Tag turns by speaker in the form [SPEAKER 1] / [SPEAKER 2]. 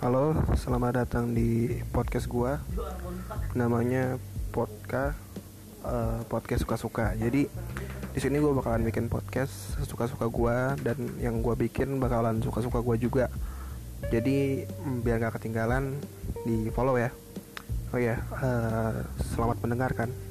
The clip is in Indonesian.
[SPEAKER 1] Halo, selamat datang di podcast gua. Namanya podcast uh, eh, podcast suka-suka. Jadi di sini gua bakalan bikin podcast suka-suka gua dan yang gua bikin bakalan suka-suka gua juga. Jadi mm, biar gak ketinggalan di follow ya. Oh ya, uh, selamat mendengarkan.